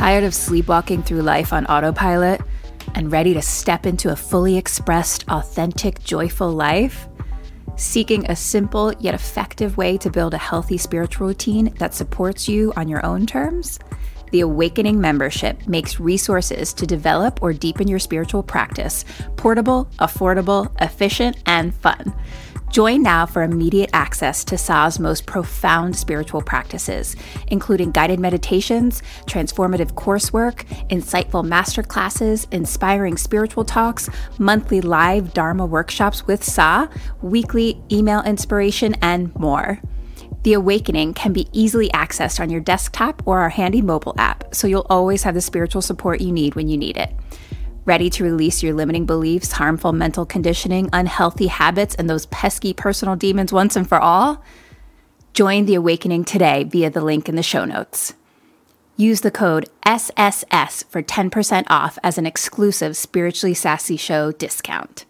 Tired of sleepwalking through life on autopilot and ready to step into a fully expressed, authentic, joyful life? Seeking a simple yet effective way to build a healthy spiritual routine that supports you on your own terms? The Awakening membership makes resources to develop or deepen your spiritual practice portable, affordable, efficient, and fun. Join now for immediate access to Sah's most profound spiritual practices, including guided meditations, transformative coursework, insightful masterclasses, inspiring spiritual talks, monthly live Dharma workshops with Sah, weekly email inspiration, and more. The Awakening can be easily accessed on your desktop or our handy mobile app, so you'll always have the spiritual support you need when you need it. Ready to release your limiting beliefs, harmful mental conditioning, unhealthy habits, and those pesky personal demons once and for all? Join the awakening today via the link in the show notes. Use the code SSS for 10% off as an exclusive Spiritually Sassy Show discount.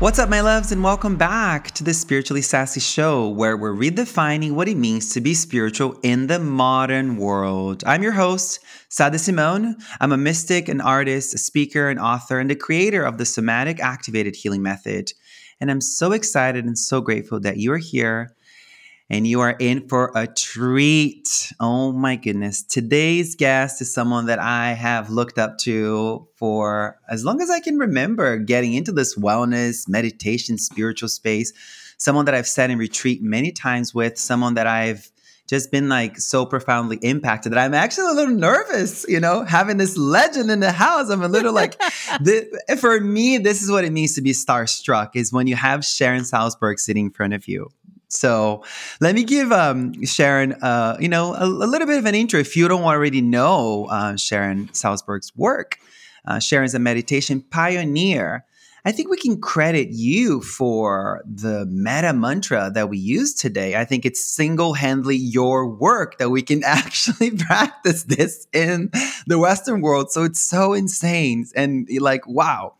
What's up, my loves, and welcome back to the Spiritually Sassy Show, where we're redefining what it means to be spiritual in the modern world. I'm your host, Sah D'Simone. I'm a mystic, an artist, a speaker, an author, and the creator of the Somatic Activated Healing Method. And I'm so excited and so grateful that you are here and you are in for a treat. Oh my goodness. Today's guest is someone that I have looked up to for as long as I can remember getting into this wellness, meditation, spiritual space. Someone that I've sat in retreat many times with, someone that I've just been like so profoundly impacted that I'm actually a little nervous, you know, having this legend in the house. I'm a little like, the, for me, this is what it means to be starstruck is when you have Sharon Salzberg sitting in front of you. So let me give um, Sharon, uh, you know, a, a, little bit of an intro if you don't already know uh, Sharon Salzberg's work. Uh, Sharon's a meditation pioneer. I think we can credit you for the metta mantra that we use today. I think it's single handedly your work that we can actually practice this in the Western world. So it's so insane and like, wow.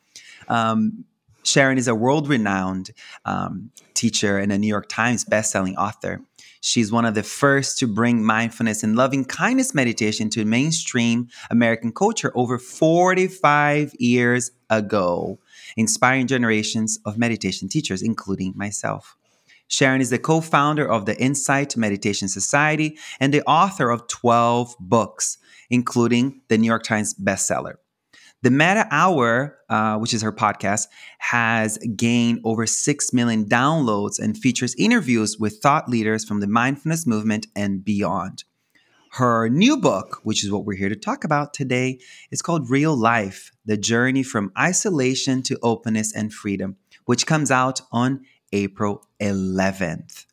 Um, Sharon is a world renowned um, teacher and a New York Times bestselling author. She's one of the first to bring mindfulness and loving kindness meditation to mainstream American culture over 45 years ago, inspiring generations of meditation teachers, including myself. Sharon is the co founder of the Insight Meditation Society and the author of 12 books, including the New York Times bestseller. The Metta Hour, uh, which is her podcast, has gained over 6 million downloads and features interviews with thought leaders from the mindfulness movement and beyond. Her new book, which is what we're here to talk about today, is called Real Life The Journey from Isolation to Openness and Freedom, which comes out on April 11th.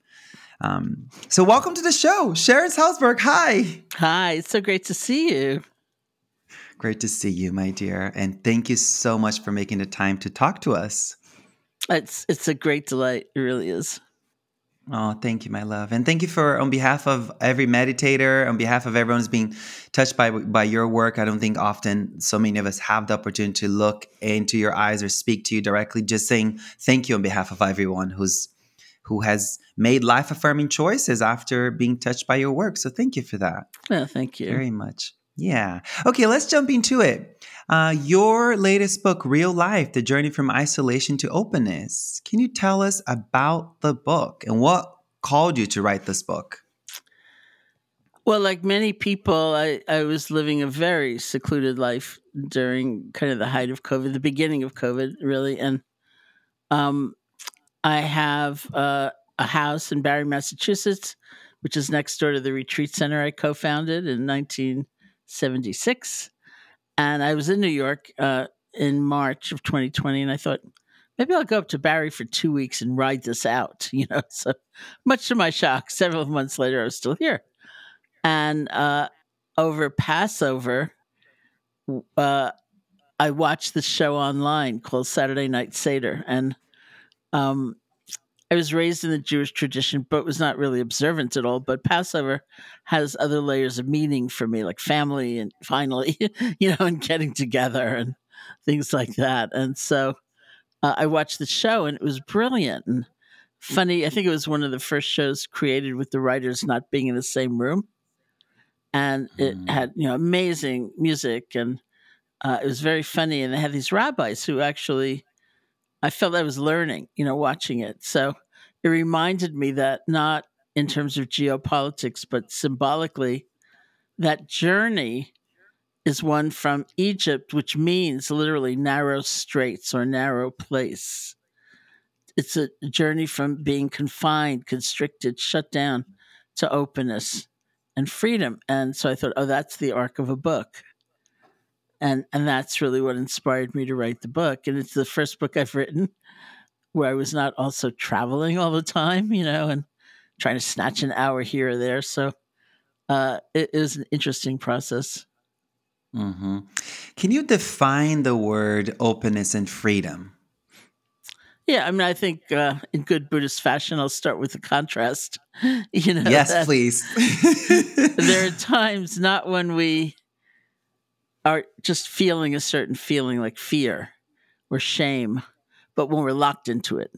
Um, so, welcome to the show, Sharon Salzberg. Hi. Hi, it's so great to see you. Great to see you, my dear. And thank you so much for making the time to talk to us. It's it's a great delight. It really is. Oh, thank you, my love. And thank you for on behalf of every meditator, on behalf of everyone who's being touched by by your work. I don't think often so many of us have the opportunity to look into your eyes or speak to you directly. Just saying thank you on behalf of everyone who's who has made life affirming choices after being touched by your work. So thank you for that. Yeah, thank you. Very much. Yeah. Okay, let's jump into it. Uh, your latest book, Real Life The Journey from Isolation to Openness. Can you tell us about the book and what called you to write this book? Well, like many people, I, I was living a very secluded life during kind of the height of COVID, the beginning of COVID, really. And um, I have uh, a house in Barre, Massachusetts, which is next door to the retreat center I co founded in 1976. And I was in New York uh, in March of 2020, and I thought, maybe I'll go up to Barre for two weeks and ride this out. You know, so much to my shock, several months later, I was still here. And uh, over Passover, uh, I watched the show online called Saturday Night Seder, and um, I was raised in the Jewish tradition, but was not really observant at all. But Passover has other layers of meaning for me, like family and finally, you know, and getting together and things like that. And so uh, I watched the show, and it was brilliant and funny. I think it was one of the first shows created with the writers not being in the same room, and it mm. had you know amazing music and uh, it was very funny. And they had these rabbis who actually, I felt I was learning, you know, watching it. So it reminded me that not in terms of geopolitics, but symbolically, that journey is one from Egypt, which means literally narrow straits or narrow place. It's a journey from being confined, constricted, shut down to openness and freedom. And so I thought, oh, that's the arc of a book and and that's really what inspired me to write the book and it's the first book i've written where i was not also traveling all the time you know and trying to snatch an hour here or there so uh, it is an interesting process mm-hmm. can you define the word openness and freedom yeah, I mean, I think uh, in good Buddhist fashion, I'll start with the contrast. You know, yes, please. there are times not when we are just feeling a certain feeling like fear or shame, but when we're locked into it,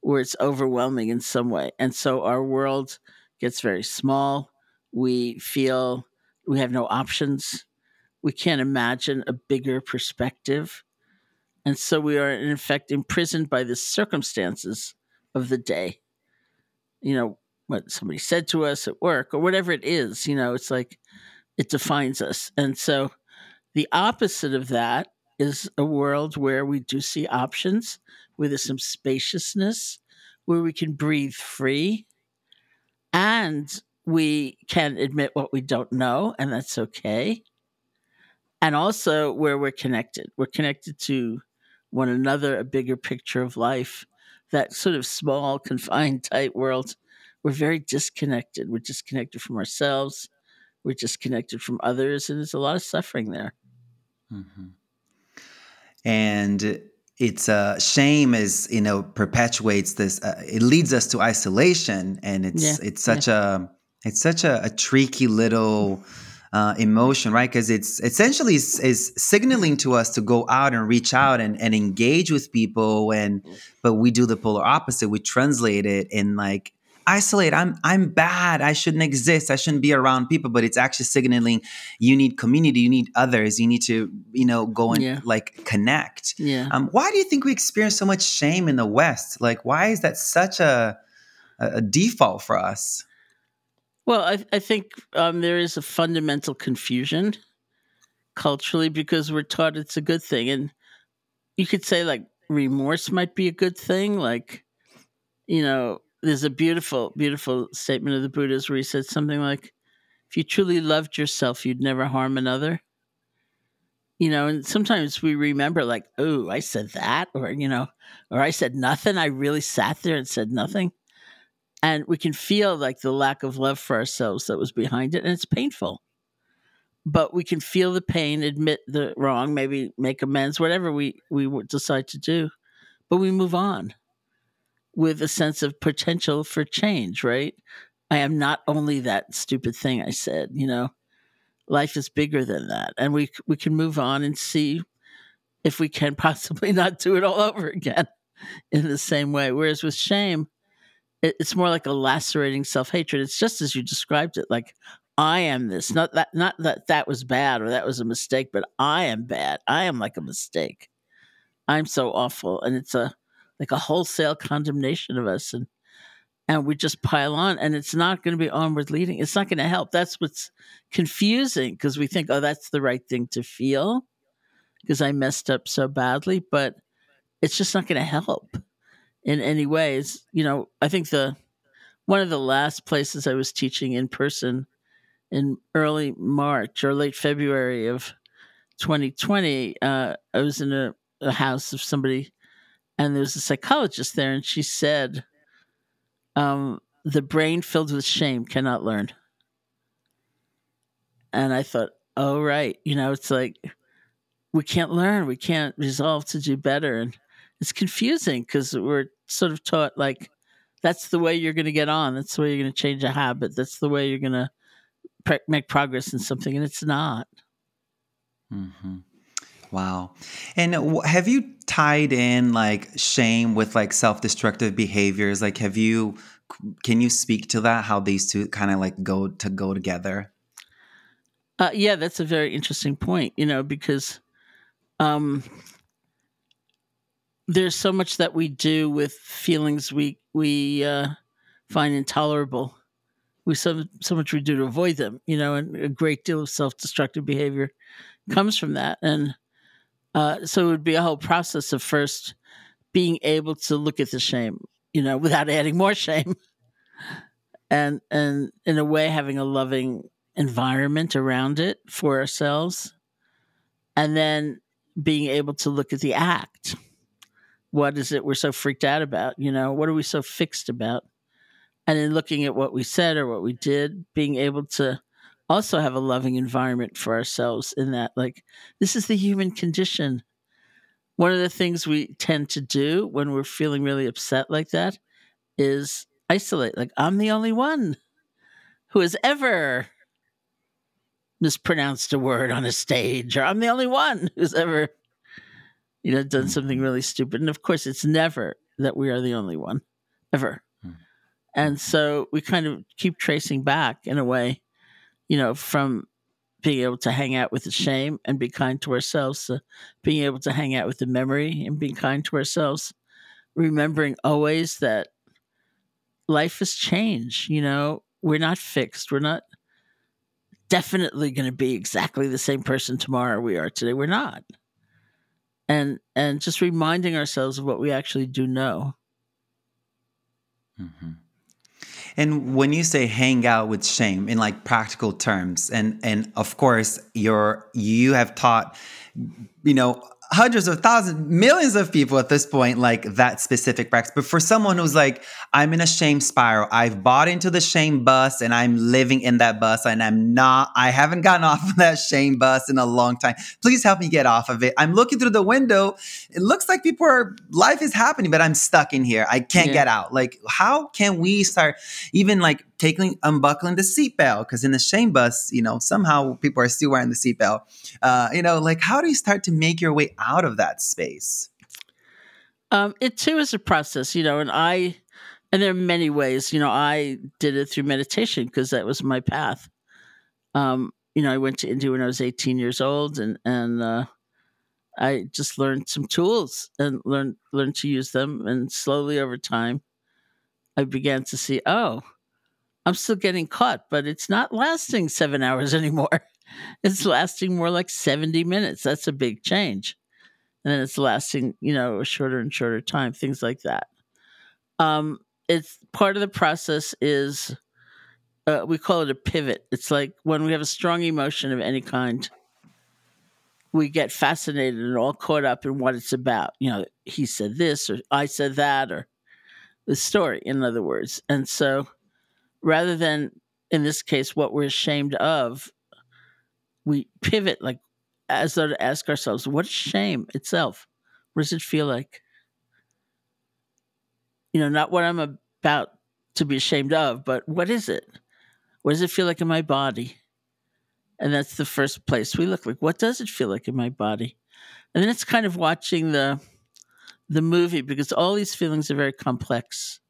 where it's overwhelming in some way. And so our world gets very small. We feel we have no options. We can't imagine a bigger perspective. And so we are, in effect, imprisoned by the circumstances of the day. You know, what somebody said to us at work or whatever it is, you know, it's like it defines us. And so the opposite of that is a world where we do see options, where there's some spaciousness, where we can breathe free, and we can admit what we don't know, and that's okay. And also where we're connected. We're connected to one another, a bigger picture of life. That sort of small, confined, tight world, we're very disconnected. We're disconnected from ourselves. We're disconnected from others, and there's a lot of suffering there. Mm-hmm. And it's uh, shame is you know perpetuates this. Uh, it leads us to isolation, and it's yeah. it's such yeah. a it's such a, a tricky little uh, emotion, right? Because it's essentially is, is, signaling to us to go out and reach out and, and engage with people, and but we do the polar opposite. We translate it in like isolate. I'm i'm bad. I shouldn't exist. I shouldn't be around people but it's actually signaling you need community you need others. You need to you know go and yeah. like connect. Yeah. Um, why do you think we experience so much shame in the west? Like why is that such a a default for us? Well i, I think um, there is a fundamental confusion culturally because we're taught it's a good thing. And you could say like remorse might be a good thing. Like you know there's a beautiful, beautiful statement of the Buddhas where he said something like, if you truly loved yourself, you'd never harm another. You know, and sometimes we remember, like, oh, I said that, or, you know, or I said nothing. I really sat there and said nothing. And we can feel like the lack of love for ourselves that was behind it, and it's painful. But we can feel the pain, admit the wrong, maybe make amends, whatever we, we decide to do. But we move on with a sense of potential for change, right? I am not only that stupid thing I said, you know. Life is bigger than that. And we we can move on and see if we can possibly not do it all over again in the same way. Whereas with shame, it's more like a lacerating self-hatred. It's just as you described it, like I am this. Not that not that that was bad or that was a mistake, but I am bad. I am like a mistake. I'm so awful. And it's a like a wholesale condemnation of us and and we just pile on and it's not going to be onward leading it's not going to help that's what's confusing because we think oh that's the right thing to feel because i messed up so badly but it's just not going to help in any ways. You know, I think the one of the last places I was teaching in person in early March or late February of 2020, uh, I was in a, a house of somebody, and there was a psychologist there, and she said, um, "The brain filled with shame cannot learn." And I thought, oh right, you know, it's like we can't learn, we can't resolve to do better, and it's confusing because we're sort of taught like that's the way you're going to get on, that's the way you're going to change a habit, that's the way you're going to pre- make progress in something, and it's not. Mm-hmm. Wow. And have you tied in like shame with like self destructive behaviors? Like, have you, can you speak to that? How these two kind of like go to go together? Uh, yeah, that's a very interesting point, you know, because um, there's so much that we do with feelings we we uh, find intolerable. We so so much we do to avoid them, you know, and a great deal of self-destructive behavior comes from that. And uh, so it would be a whole process of first being able to look at the shame, you know, without adding more shame, and and in a way having a loving environment around it for ourselves. And then being able to look at the act. What is it we're so freaked out about? You know what are we so fixed about? And in looking at what we said or what we did being able to also have a loving environment for ourselves in that like this is the human condition one of the things we tend to do when we're feeling really upset like that is isolate like i'm the only one who has ever mispronounced a word on a stage, or I'm the only one who's ever, you know, done something really stupid. And of course, it's never that we are the only one, ever. Mm. And so we kind of keep tracing back in a way, you know, from being able to hang out with the shame and be kind to ourselves, to being able to hang out with the memory and being kind to ourselves, remembering always that life is change. You know, we're not fixed. We're not definitely going to be exactly the same person tomorrow we are today. We're not. And and just reminding ourselves of what we actually do know. Mm-hmm. And when you say hang out with shame in like practical terms, and and of course you're you have taught, you know, hundreds of thousands, millions of people at this point, like that specific practice. But for someone who's like, I'm in a shame spiral, I've bought into the shame bus and I'm living in that bus and I'm not, I haven't gotten off of that shame bus in a long time. Please help me get off of it. I'm looking through the window. It looks like people are, life is happening, but I'm stuck in here. I can't yeah. get out. Like, how can we start even like taking unbuckling the seatbelt because in the shame bus, you know, somehow people are still wearing the seatbelt. Uh, you know, like how do you start to make your way out of that space? Um, it too is a process, you know, and I, and there are many ways, you know, I did it through meditation because that was my path. Um, you know, I went to India when I was 18 years old and, and, uh, I just learned some tools and learned learned to use them, and slowly over time, I began to see, oh, I'm still getting caught, but it's not lasting seven hours anymore. It's lasting more like 70 minutes. That's a big change. And then it's lasting, you know, a shorter and shorter time, things like that. Um, it's part of the process is uh, we call it a pivot. It's like when we have a strong emotion of any kind, we get fascinated and all caught up in what it's about. You know, he said this or I said that or the story, in other words. And so rather than in this case what we're ashamed of we pivot like as though to ask ourselves what is shame itself? What does it feel like? You know not what i'm about to be ashamed of but what is it? What does it feel like in my body? And that's the first place we look like what does it feel like in my body? And then it's kind of watching the the movie because all these feelings are very complex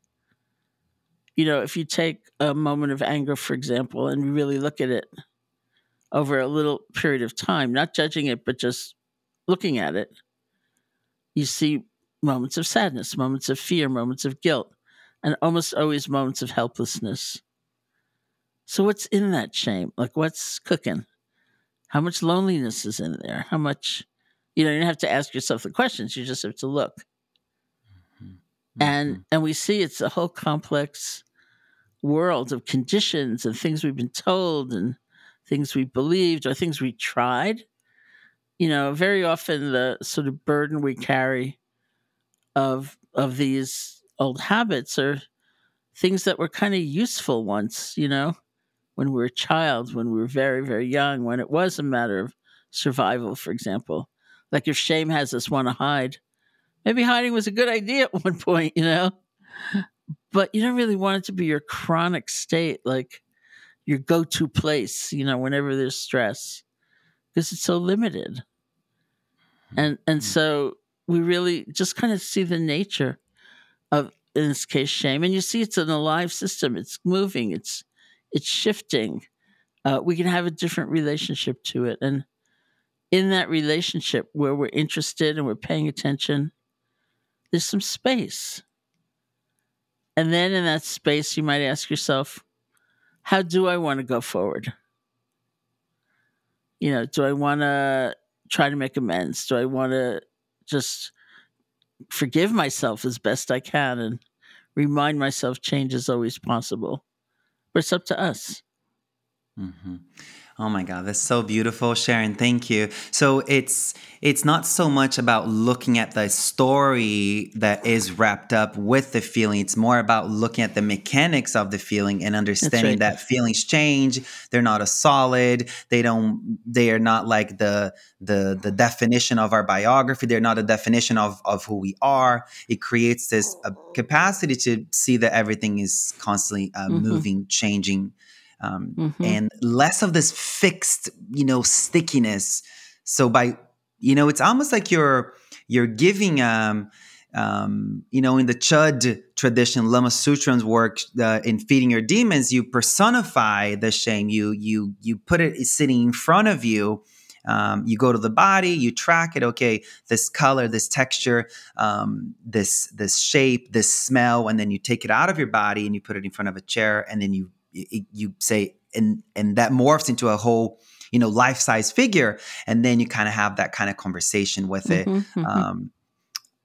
you know, if you take a moment of anger, for example, and really look at it over a little period of time, not judging it, but just looking at it, you see moments of sadness, moments of fear, moments of guilt, and almost always moments of helplessness. So, what's in that shame? Like, what's cooking? How much loneliness is in there? How much, you know, you don't have to ask yourself the questions, you just have to look. Mm-hmm. and and we see it's a whole complex world of conditions and things we've been told and things we believed or things we tried you know very often the sort of burden we carry of of these old habits are things that were kind of useful once you know when we were a child when we were very very young when it was a matter of survival for example like if shame has us want to hide maybe hiding was a good idea at one point you know? But you don't really want it to be your chronic state like your go-to place you know whenever there's stress because it's so limited. And and Mhm. so we really just kind of see the nature of in this case shame. And you see it's an alive system. It's moving. It's it's shifting. Uh, we can have a different relationship to it. And in that relationship where we're interested and we're paying attention there's some space. And then in that space you might ask yourself how do i want to go forward? You know do i want to try to make amends? Do i want to just forgive myself as best i can and remind myself change is always possible? But it's up to us. Mhm. Oh my God, that's so beautiful, Sharon. Thank you. So it's it's not so much about looking at the story that is wrapped up with the feeling. It's more about looking at the mechanics of the feeling and understanding right. that feelings change. They're not a solid. They don't. They are not like the the the definition of our biography. They're not a definition of of who we are. It creates this uh, capacity to see that everything is constantly uh, Mhm. moving, changing um, Mhm. and less of this fixed you know stickiness so by you know it's almost like you're you're giving um um, you know, in the Chöd tradition, Lama Tsultrim's work uh, in feeding your demons, you personify the shame. You you you put it sitting in front of you. Um, you go to the body, you track it. Okay, this color, this texture, um, this this shape, this smell, and then you take it out of your body and you put it in front of a chair, and then you you, say, and and that morphs into a whole you know life size figure, and then you kind of have that kind of conversation with it. Mhm, mhm. Um,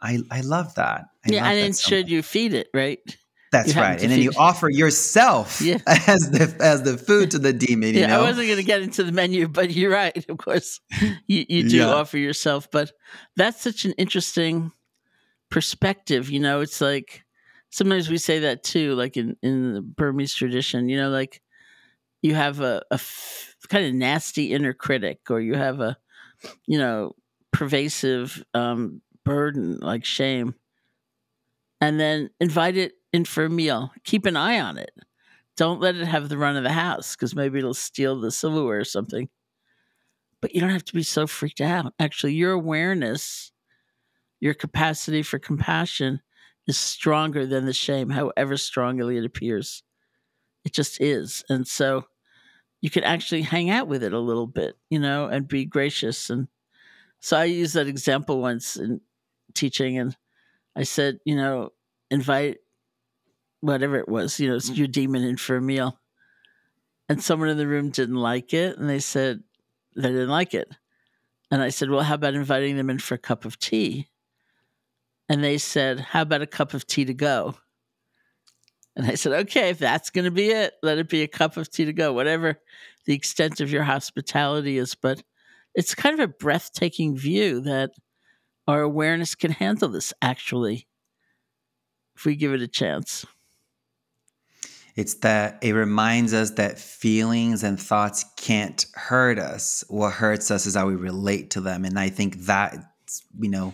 I I love that. I yeah love and that then so should much. you feed it right That's you right, and then you feed- offer yourself Yeah. as the as the food to the demon. You yeah, know, I wasn't going to get into the menu, but you're right. Of course, you, you do Yeah. offer yourself, but that's such an interesting perspective. You know, it's like sometimes we say that too, like in in the Burmese tradition. You know, like you have a, a f- kind of nasty inner critic, or you have a you know pervasive um, burden like shame, and then invite it in for a meal. Keep an eye on it don't let it have the run of the house because maybe it'll steal the silverware or something. But you don't have to be so freaked out. Actually, your awareness, your capacity for compassion is stronger than the shame, however strongly it appears. It just is. And so you can actually hang out with it a little bit, you know, and be gracious. And so I used that example once in teaching, and I said, you know, invite whatever it was, you know, it's mm. your demon in for a meal. And someone in the room didn't like it, and they said they didn't like it. And I said, Well, how about inviting them in for a cup of tea? And they said, How about a cup of tea to go? And I said, Okay, if that's going to be it, let it be a cup of tea to go, whatever the extent of your hospitality is. But it's kind of a breathtaking view that our awareness can handle this actually, if we give it a chance. it's that it reminds us that feelings and thoughts can't hurt us. What hurts us is how we relate to them, and I think that you know.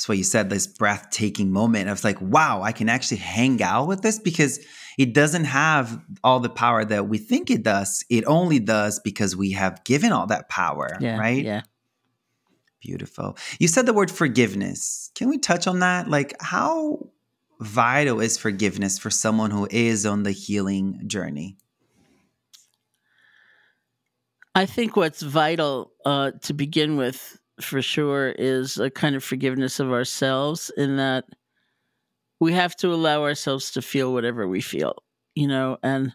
That's what you said, this breathtaking moment. I was like, wow, I can actually hang out with this because it doesn't have all the power that we think it does. It only does because we have given all that power, Yeah. right? Yeah. Beautiful. You said the word forgiveness. Can we touch on that? Like, how vital is forgiveness for someone who is on the healing journey? I think what's vital uh, to begin with, for sure, is a kind of forgiveness of ourselves in that we have to allow ourselves to feel whatever we feel, you know, and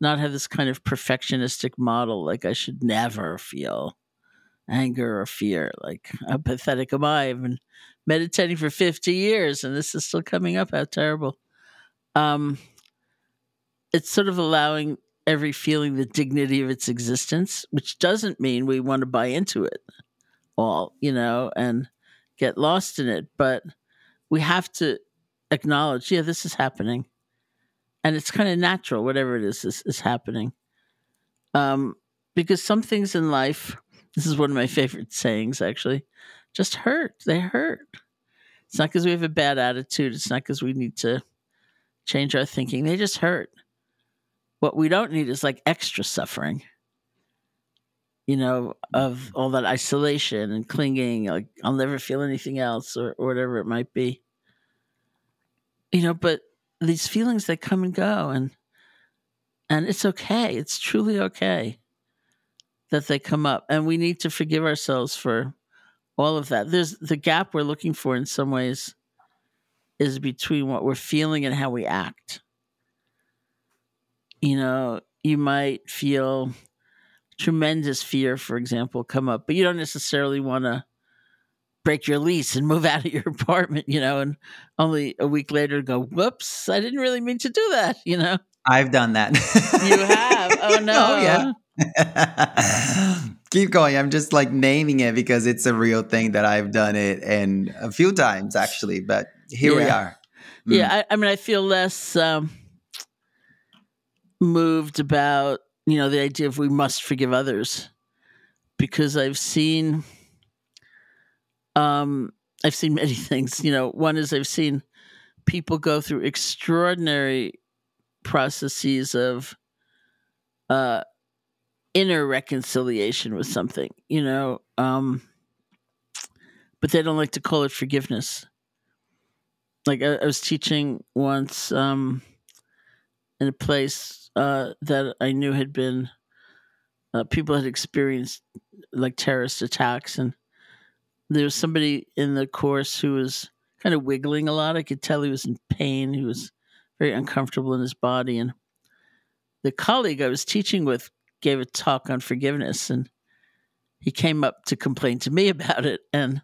not have this kind of perfectionistic model like I should never feel anger or fear. Like, how pathetic am I? I've been meditating for 50 years and this is still coming up. How terrible. Um, it's sort of allowing every feeling the dignity of its existence, which doesn't mean we want to buy into it all, you know, and get lost in it. But we have to acknowledge, yeah, this is happening. And it's kind of natural, whatever it is, is, is happening. Um, because some things in life, this is one of my favorite sayings actually, just hurt. They hurt. It's not because we have a bad attitude. It's not because we need to change our thinking. They just hurt. What we don't need is like extra suffering, you know, of all that isolation and clinging, like I'll never feel anything else or, or whatever it might be. You know, but these feelings they come and go and and it's okay. It's truly okay that they come up. And we need to forgive ourselves for all of that. There's the gap we're looking for in some ways is between what we're feeling and how we act you know, you might feel tremendous fear, for example, come up, but you don't necessarily want to break your lease and move out of your apartment, you know, and only a week later go, whoops, I didn't really mean to do that, you know? I've done that. you have? Oh, no. Oh, yeah. Keep going. I'm just like naming it because it's a real thing that I've done it and a few times actually, but here yeah. we are. Mm. Yeah. I, I, mean, I feel less. Um, moved about you know the idea of we must forgive others because I've seen um I've seen many things. You know, one is I've seen people go through extraordinary processes of uh inner reconciliation with something, you know, um but they don't like to call it forgiveness. Like I, I was teaching once um in a place uh, that I knew had been uh, people had experienced like terrorist attacks, and there was somebody in the course who was kind of wiggling a lot. I could tell he was in pain. He was very uncomfortable in his body, and the colleague I was teaching with gave a talk on forgiveness, and he came up to complain to me about it, and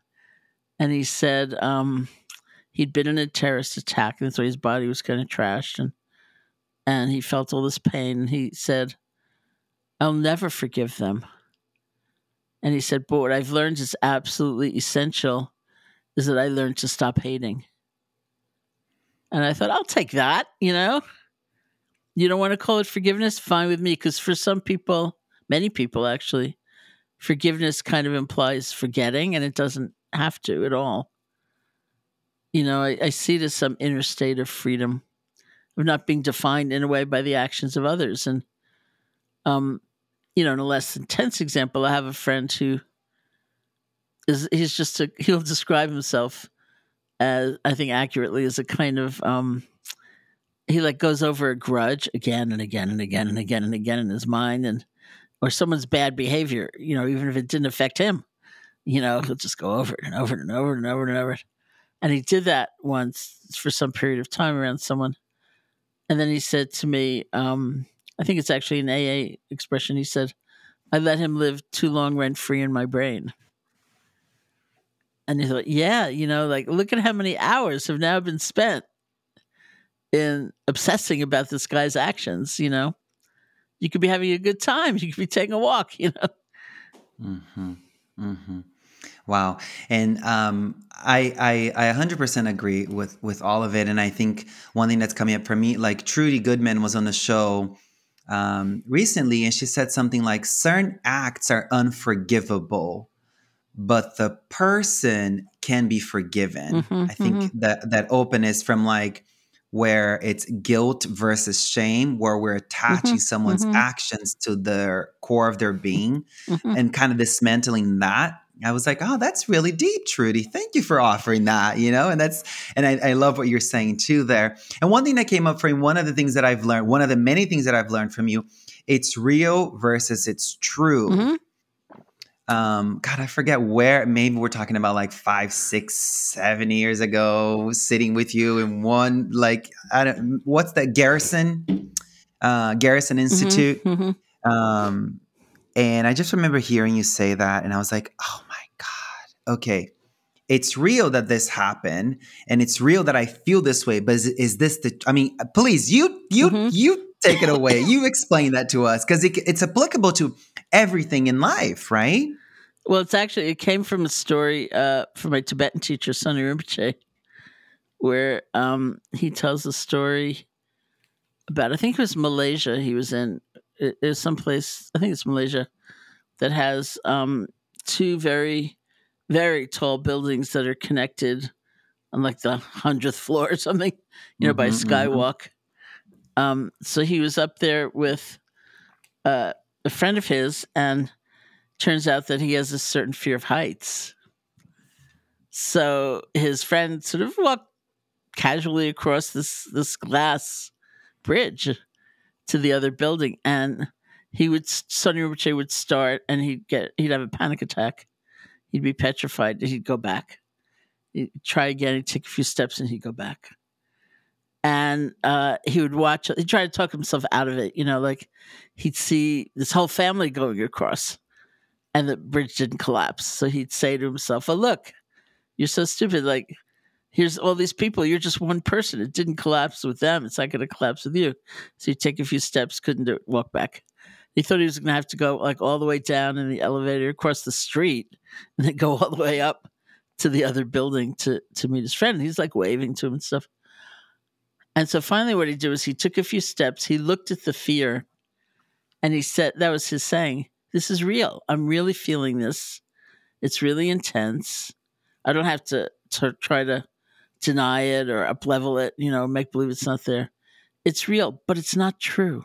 and he said um, he'd been in a terrorist attack, and so his body was kind of trashed, and and he felt all this pain. He said, I'll never forgive them. And he said, But what I've learned is absolutely essential is that I learned to stop hating. And I thought, I'll take that, you know? You don't want to call it forgiveness? Fine with me. Because for some people, many people actually, forgiveness kind of implies forgetting, and it doesn't have to at all. You know, I, I see it as some inner state of freedom of not being defined in a way by the actions of others. And, um, you know, in a less intense example, I have a friend who is he's just a he'll describe himself as I think accurately as a kind of um, he like goes over a grudge again and again and again and again and again in his mind and or someone's bad behavior, you know, even if it didn't affect him, you know, he'll just go over it and over and over and over and over. And he did that once for some period of time around someone. And then he said to me, um, I think it's actually an AA expression. He said, I let him live too long rent free in my brain. And he thought, yeah, you know, like look at how many hours have now been spent in obsessing about this guy's actions, you know. You could be having a good time. You could be taking a walk, you know. Mm-hmm. Mm-hmm. Wow. And um, I, I, I 100% agree with, with all of it. And I think one thing that's coming up for me, like Trudy Goodman was on the show um, recently, and she said something like certain acts are unforgivable, but the person can be forgiven. Mm-hmm, I think mm-hmm. that that openness from like where it's guilt versus shame, where we're attaching Mm-hmm, someone's actions to their core of their being Mhm. and kind of dismantling that. I was like, oh, that's really deep, Trudy. Thank you for offering that, you know? And that's, and I, I love what you're saying too there. And one thing that came up for me, one of the things that I've learned, one of the many things that I've learned from you, it's real versus it's true. Mhm. Um, God, I forget where, maybe we're talking about like five, six, seven years ago, sitting with you in one, like, I don't, what's that, Garrison, uh, Garrison Institute. Mhm. Um, And I just remember hearing you say that, and I was like, oh okay. It's real that this happened, and it's real that I feel this way. But is, is this the? I mean, please, you, you, mm-hmm. you take it away. you explain that to us because it, it's applicable to everything in life, right? Well, it's actually it came from a story uh, from my Tibetan teacher, Tsoknyi Rinpoche, where um, he tells a story about I think it was Malaysia. He was in it, it was someplace I think it's Malaysia that has um, two very very tall buildings that are connected on like the hundredth floor or something, you know, mm-hmm, by mm-hmm. skywalk. Mm-hmm. Um, so he was up there with uh, a friend of his, and turns out that he has a certain fear of heights. So his friend sort of walked casually across this this glass bridge to the other building, and he would Tsoknyi Rinpoche would start, and he'd get he'd have a panic attack. He'd be petrified. He'd go back. He'd try again. He'd take a few steps, and he'd go back. And uh, he would watch. He'd try to talk himself out of it. You know, like he'd see this whole family going across, and the bridge didn't collapse. So he'd say to himself, "Well, look, you're so stupid. Like here's all these people. You're just one person. It didn't collapse with them. It's not going to collapse with you. So you take a few steps, couldn't do it, walk back. He thought he was going to have to go like all the way down in the elevator across the street and then go all the way up to the other building to, to meet his friend. He's like waving to him and stuff. And so finally, what he did was he took a few steps. He looked at the fear and he said, that was his saying, This is real. I'm really feeling this. It's really intense. I don't have to, to try to deny it or uplevel it, you know, make believe it's not there. It's real, but it's not true.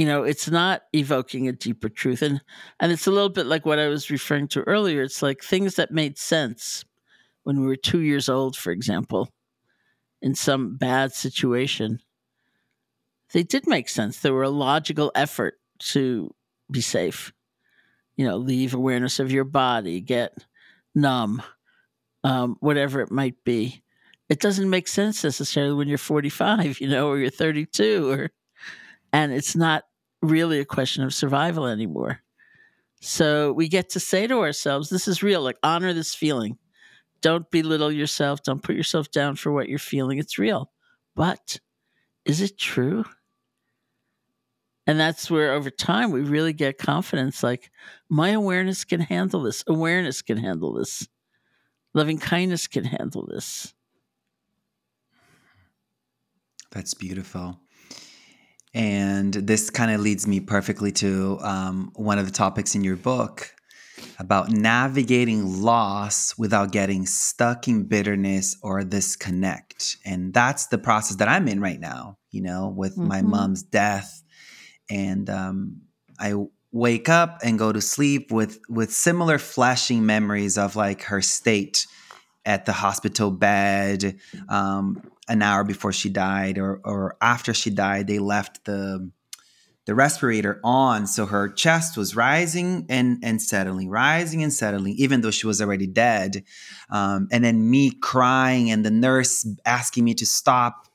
You know, it's not evoking a deeper truth. And, and it's a little bit like what I was referring to earlier. It's like things that made sense when we were two years old, for example, in some bad situation. They did make sense. There were a logical effort to be safe. You know, leave awareness of your body, get numb, um, whatever it might be. It doesn't make sense necessarily when you're 45, you know, or you're 32, or and it's not really a question of survival anymore. So we get to say to ourselves, "This is real. Like honor this feeling. Don't belittle yourself. Don't put yourself down for what you're feeling. It's real." But is it true? And that's where over time we really get confidence like, my awareness can handle this. Awareness can handle this. Loving kindness can handle this. That's beautiful. And this kind of leads me perfectly to um, one of the topics in your book about navigating loss without getting stuck in bitterness or disconnect. And that's the process that I'm in right now, you know, with mm-hmm. my mom's death. And um, I wake up and go to sleep with with similar flashing memories of like her state at the hospital bed um, an hour before she died or or after she died they left the the respirator on so her chest was rising and and settling rising and settling even though she was already dead um, and then me crying and the nurse asking me to stop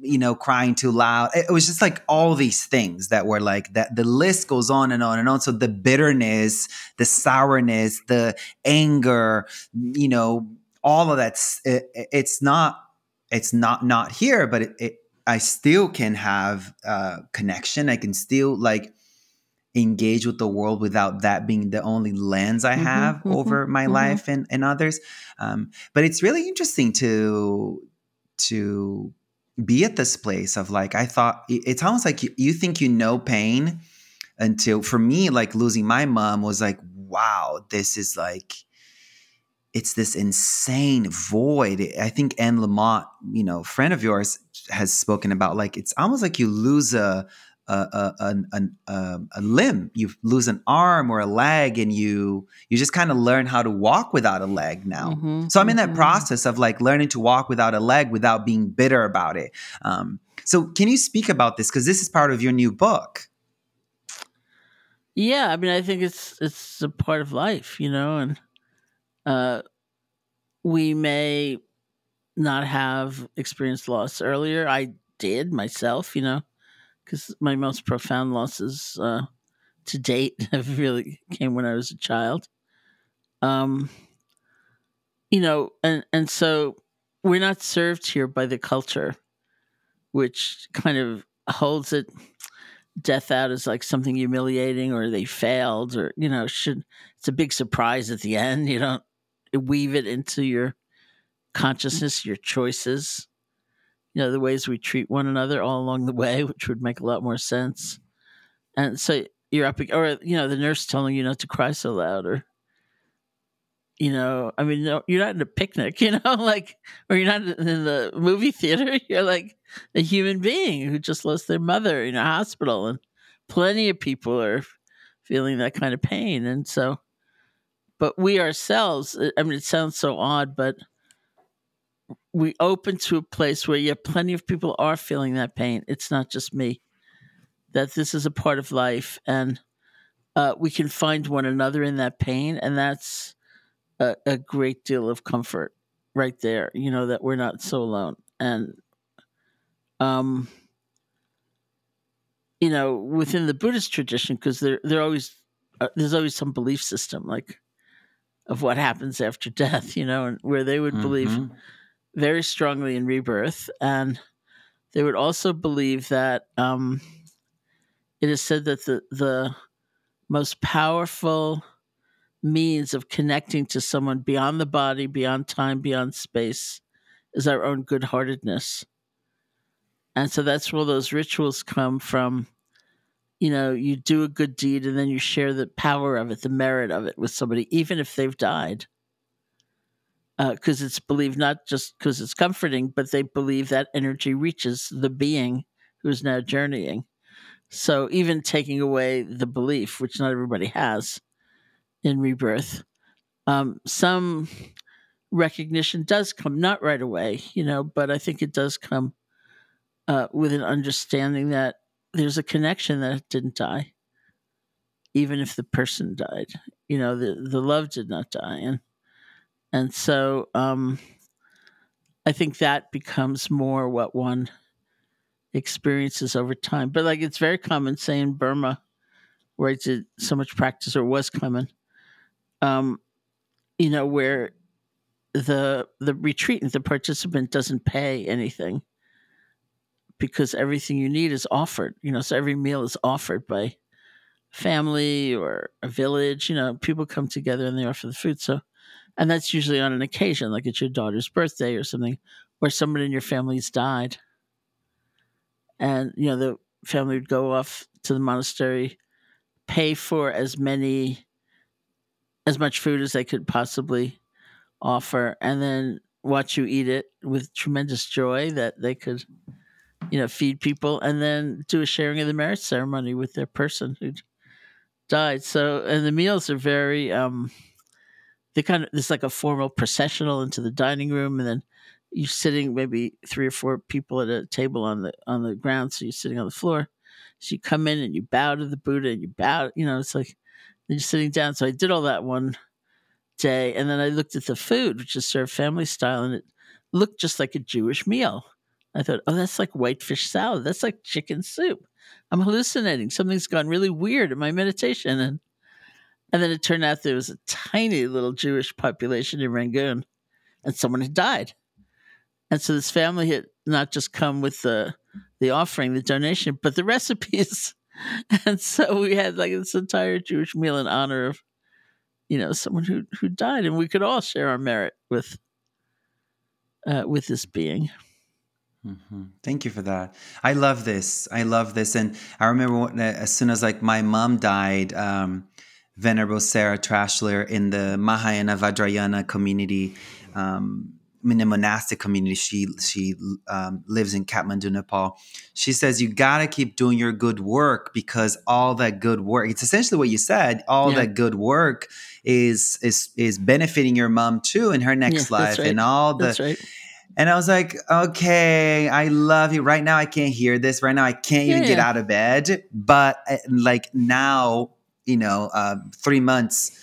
you know, crying too loud. It was just like all these things that were like that. The list goes on and on and on. So the bitterness, the sourness, the anger, you know, all of that it, it's not it's not not here, but it, it I still can have uh, connection. I can still like engage with the world without that being the only lens I mm-hmm, have mm-hmm, over my mm-hmm. life and, and others. Um, but it's really interesting to to be at this place of like i thought it's almost like you, you think you know pain until for me like losing my mom was like wow this is like it's this insane void. I think anne lamott you know friend of yours has spoken about like it's almost like you lose a a, a, a, a, limb. You lose an arm or a leg and you you just kind of learn how to walk without a leg now. Mm-hmm, so i'm in that mm-hmm. process of like learning to walk without a leg without being bitter about it. Um, so can you speak about this? Because this is part of your new book. Yeah i mean i think it's it's a part of life you know and uh we may not have experienced loss earlier i did myself you know because my most profound losses uh, to date have really came when I was a child. Um, you know, and and so we're not served here by the culture, which kind of holds it death out as like something humiliating or they failed or you know should it's a big surprise at the end you don't weave it into your consciousness your choices you know the ways we treat one another all along the way, which would make a lot more sense. And so you're up, or you know, the nurse telling you not to cry so loud, or you know, I mean, no, you're not in a picnic, you know, like, or you're not in the movie theater. You're like a human being who just lost their mother in a hospital, and plenty of people are feeling that kind of pain, and so. But we ourselves, I mean, it sounds so odd, but we open to a place where yeah, plenty of people are feeling that pain. It's not just me. That this is a part of life, and uh, we can find one another in that pain, and that's a, a, great deal of comfort right there. You know that we're not so alone, and um, you know, within the Buddhist tradition, because there there always uh, there's always some belief system like of what happens after death. You know, and where they would mm-hmm. believe very strongly in rebirth, and they would also believe that um, it is said that the the most powerful means of connecting to someone beyond the body, beyond time, beyond space, is our own good heartedness. And so that's where those rituals come from. You know, you do a good deed and then you share the power of it, the merit of it with somebody, even if they've died because uh, it's believed not just because it's comforting, but they believe that energy reaches the being who's now journeying. So even taking away the belief, which not everybody has in rebirth, um, some recognition does come, not right away, you know, but I think it does come uh, with an understanding that there's a connection that didn't die, even if the person died. You know, the the love did not die, and and so um, I think that becomes more what one experiences over time. But like it's very common, say in Burma, where I did so much practice or was common, um, you know, where the the retreatant, the participant doesn't pay anything because everything you need is offered. You know, so every meal is offered by family or a village. You know, people come together and they offer the food. So and that's usually on an occasion, like it's your daughter's birthday or something, where someone in your family's died. And, you know, the family would go off to the monastery, pay for as many, as much food as they could possibly offer, and then watch you eat it with tremendous joy that they could, you know, feed people, and then do a sharing of the merit ceremony with their person who died. So, and the meals are very, um, they kind of it's like a formal processional into the dining room and then you're sitting maybe three or four people at a table on the on the ground. So you're sitting on the floor. So you come in and you bow to the buddha and you bow you know it's like you're sitting down. So i did all that one day and then i looked at the food which is served family style and it looked just like a jewish meal i thought oh that's like whitefish salad that's like chicken soup i'm hallucinating something's gone really weird in my meditation and and then it turned out there was a tiny little Jewish population in Rangoon, and someone had died. And so this family had not just come with the the offering, the donation, but the recipes. And so we had like this entire Jewish meal in honor of, you know, someone who who died, and we could all share our merit with uh, with this being. Mm-hmm. Thank you for that. I love this. I love this, and I remember when, as soon as like my mom died. Um, Venerable Sarah Thresher in the Mahayana Vajrayana community um, in the monastic community. She she um, lives in Kathmandu, Nepal. She says you gotta keep doing your good work because all that good work. It's essentially what you said. All Yeah. that good work is is is benefiting your mom too in her next Yeah, life right. and all the That's right. And I was like, okay, I love you. Right now, I can't hear this. Right now, I can't even Yeah, get out of bed. But uh, like now, you know, uh, three months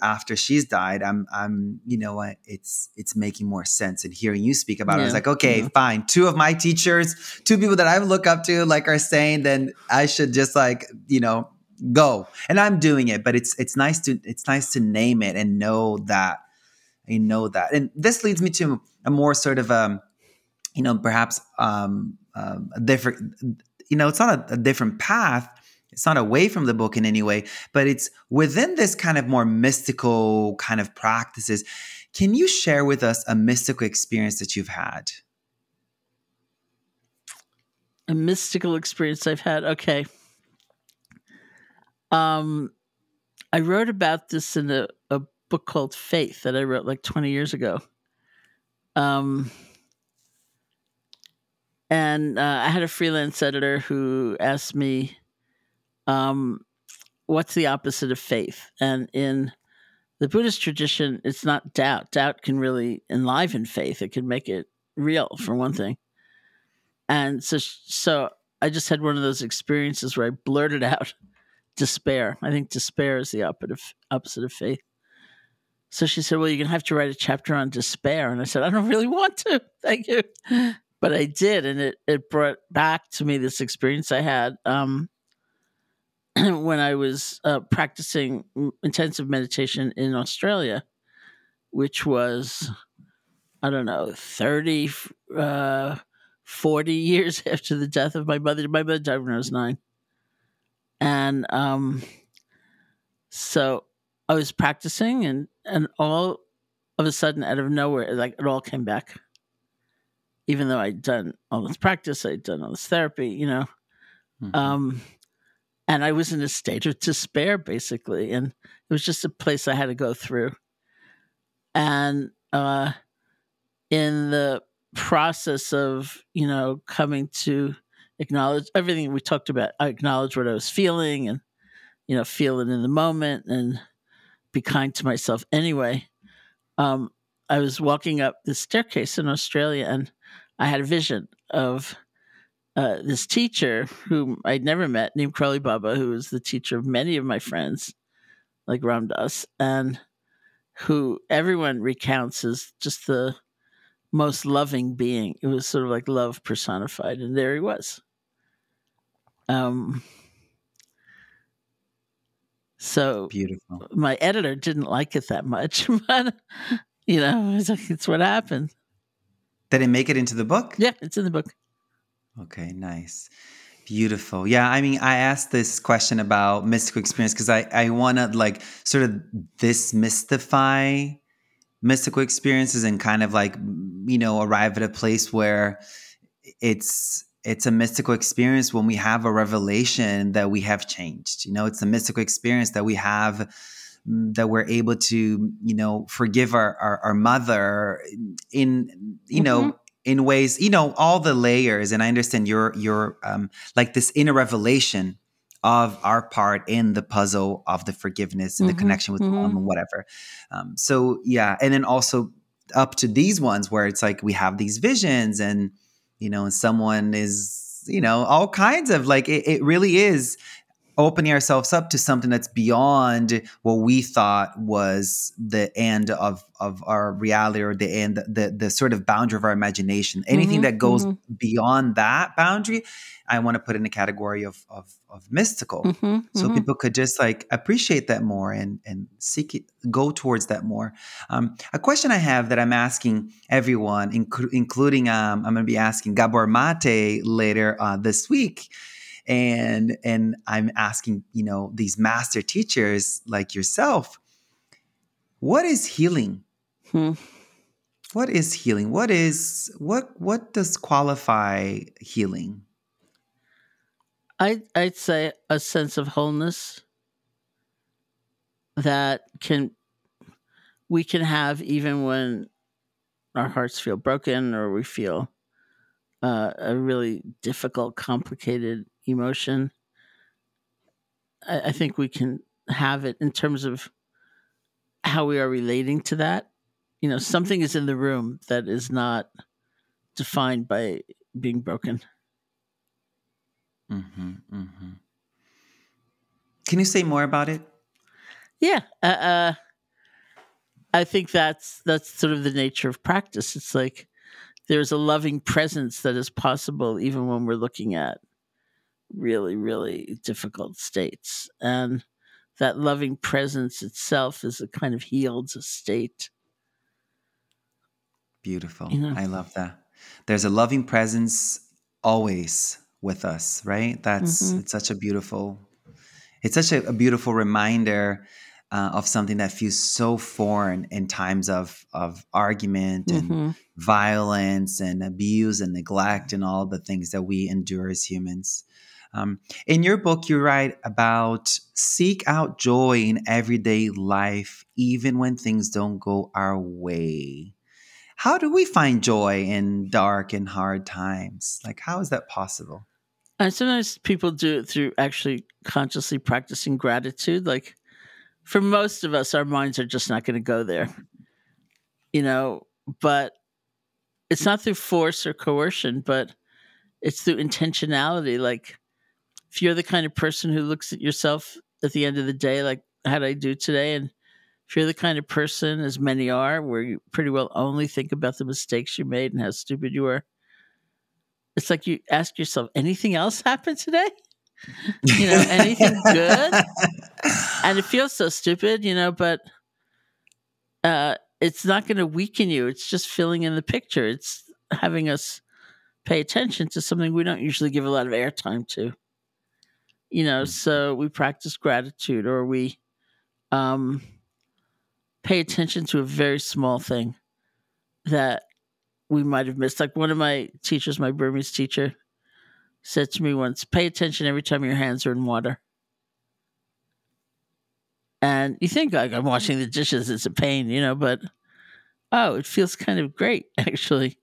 after she's died, I'm, I'm, you know what? It's, it's making more sense. And hearing you speak about it, I was like, okay, yeah. fine. Two of my teachers, two people that I look up to, like are saying, then I should just like, you know, go. And I'm doing it. But it's, it's nice to, it's nice to name it and know that I know that. And this leads me to a more sort of um, you know, perhaps um, um a different, you know, it's not a, a different path. It's not away from the book in any way, but it's within this kind of more mystical kind of practices. Can you share with us a mystical experience that you've had? a mystical experience I've had. Okay. Um, I wrote about this in a, a book called Faith that I wrote like 20 years ago. Um, and uh, I had a freelance editor who asked me, um, what's the opposite of faith? And in the Buddhist tradition, it's not doubt. Doubt can really enliven faith, it can make it real, for one thing. And so, so I just had one of those experiences where I blurted out despair. I think despair is the opposite of, opposite of faith. So she said, Well, you're going to have to write a chapter on despair. And I said, I don't really want to. Thank you. But I did. And it, it brought back to me this experience I had um, when I was uh, practicing intensive meditation in Australia, which was, I don't know, 30, uh, 40 years after the death of my mother. My mother died when I was nine. And um, so I was practicing, and, and all of a sudden, out of nowhere, like it all came back. Even though I'd done all this practice, I'd done all this therapy, you know. Mhm. Um, and I was in a state of despair, basically. And it was just a place I had to go through. And uh, in the process of, you know, coming to acknowledge everything we talked about, I acknowledged what I was feeling and, you know, feel it in the moment and be kind to myself anyway. Um, I was walking up the staircase in Australia and I had a vision of uh, this teacher whom I'd never met, named Karoli Baba, who was the teacher of many of my friends, like Ram Dass, and who everyone recounts as just the most loving being. It was sort of like love personified, and there he was. Um, so Beautiful. my editor didn't like it that much, but you know, it's, like, it's what happened. Did it make it into the book? Yeah, it's in the book. Okay, nice. Beautiful. Yeah, I mean, I asked this question about mystical experience because I, I want to like sort of dismystify mystical experiences and kind of like, you know, arrive at a place where it's it's a mystical experience when we have a revelation that we have changed. You know, it's a mystical experience that we have mm, that we're able to, you know, forgive our our, our mother in, you know, in ways, you know, all the layers. And I understand your your um like this inner revelation of our part in the puzzle of the forgiveness and Mhm, the connection with mom and whatever. Um, so yeah, and then also up to these ones where it's like we have these visions and you know, and someone is, you know, all kinds of like it, it really is opening ourselves up to something that's beyond what we thought was the end of of our reality or the end the the sort of boundary of our imagination anything Mhm, that goes mhm. beyond that boundary i want to put in a category of of, of mystical Mhm, so mhm. people could just like appreciate that more and and seek it go towards that more um, a question i have that i'm asking everyone inclu- including um, i'm going to be asking Gabor Maté later uh, this week and and i'm asking you know these master teachers like yourself what is healing? Hmm. what is healing? What is what what does qualify healing? I I'd say a sense of wholeness that can we can have even when our hearts feel broken or we feel uh, a really difficult, complicated emotion, I, I think we can have it in terms of how we are relating to that. You know, something is in the room that is not defined by being broken. Mm-hmm, mm-hmm. Can you say more about it? Yeah, uh, uh, I think that's that's sort of the nature of practice. It's like there's a loving presence that is possible even when we're looking at really, really difficult states, and that loving presence itself is a kind of healed state. Beautiful. You know? I love that. There's a loving presence always with us, right? That's mm-hmm. it's such a beautiful it's such a, a beautiful reminder uh, of something that feels so foreign in times of of argument and mm-hmm. violence and abuse and neglect and all the things that we endure as humans. Um, in your book, you write about seek out joy in everyday life, even when things don't go our way. How do we find joy in dark and hard times? Like, how is that possible? And sometimes people do it through actually consciously practicing gratitude. Like, for most of us, our minds are just not going to go there, you know, but it's not through force or coercion, but it's through intentionality. Like, if you're the kind of person who looks at yourself at the end of the day, like, how did I do today? And if you're the kind of person, as many are, where you pretty well only think about the mistakes you made and how stupid you were, it's like you ask yourself, anything else happened today? you know, anything good? and it feels so stupid, you know, but uh, it's not going to weaken you. It's just filling in the picture. It's having us pay attention to something we don't usually give a lot of airtime to. You know, mm-hmm. so we practice gratitude or we um, pay attention to a very small thing that we might have missed. Like one of my teachers, my Burmese teacher, said to me once, pay attention every time your hands are in water. And you think like I'm washing the dishes, it's a pain, you know, but oh, it feels kind of great actually.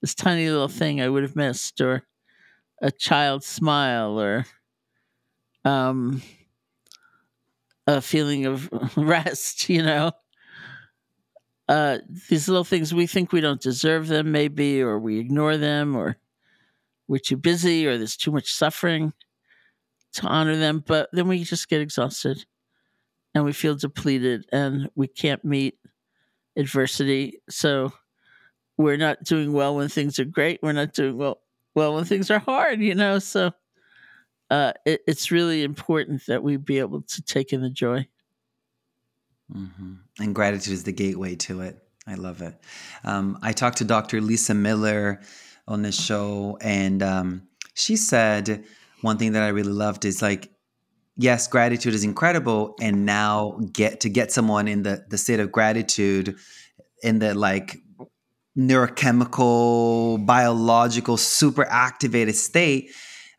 This tiny little thing I would have missed, or a child's smile, or um, a feeling of rest, you know. Uh, these little things we think we don't deserve them, maybe, or we ignore them, or we're too busy, or there's too much suffering to honor them. But then we just get exhausted and we feel depleted and we can't meet adversity. So we're not doing well when things are great. We're not doing well well when things are hard, you know. So uh, it, it's really important that we be able to take in the joy. Mm-hmm. And gratitude is the gateway to it. I love it. Um, I talked to Dr. Lisa Miller on this show, and um, she said one thing that I really loved is like, yes, gratitude is incredible, and now get to get someone in the the state of gratitude, in the like neurochemical, biological, super activated state